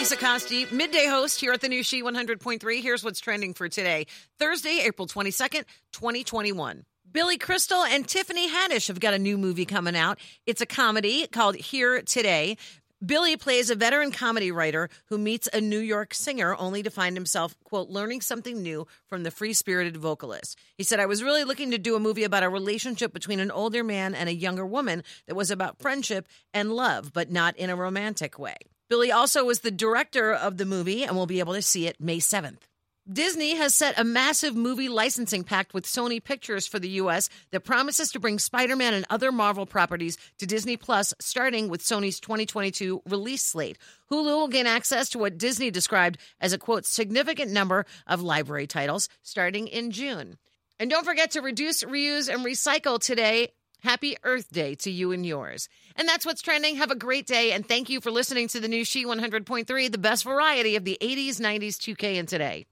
Lisa Costi, midday host here at the new She 100.3. Here's what's trending for today, Thursday, April 22nd, 2021. Billy Crystal and Tiffany Haddish have got a new movie coming out. It's a comedy called Here Today. Billy plays a veteran comedy writer who meets a New York singer only to find himself, quote, learning something new from the free spirited vocalist. He said, I was really looking to do a movie about a relationship between an older man and a younger woman that was about friendship and love, but not in a romantic way. Billy also was the director of the movie, and we'll be able to see it May 7th. Disney has set a massive movie licensing pact with Sony Pictures for the U.S. that promises to bring Spider Man and other Marvel properties to Disney Plus, starting with Sony's 2022 release slate. Hulu will gain access to what Disney described as a quote, significant number of library titles starting in June. And don't forget to reduce, reuse, and recycle today. Happy Earth Day to you and yours. And that's what's trending. Have a great day. And thank you for listening to the new She 100.3, the best variety of the 80s, 90s, 2K, and today.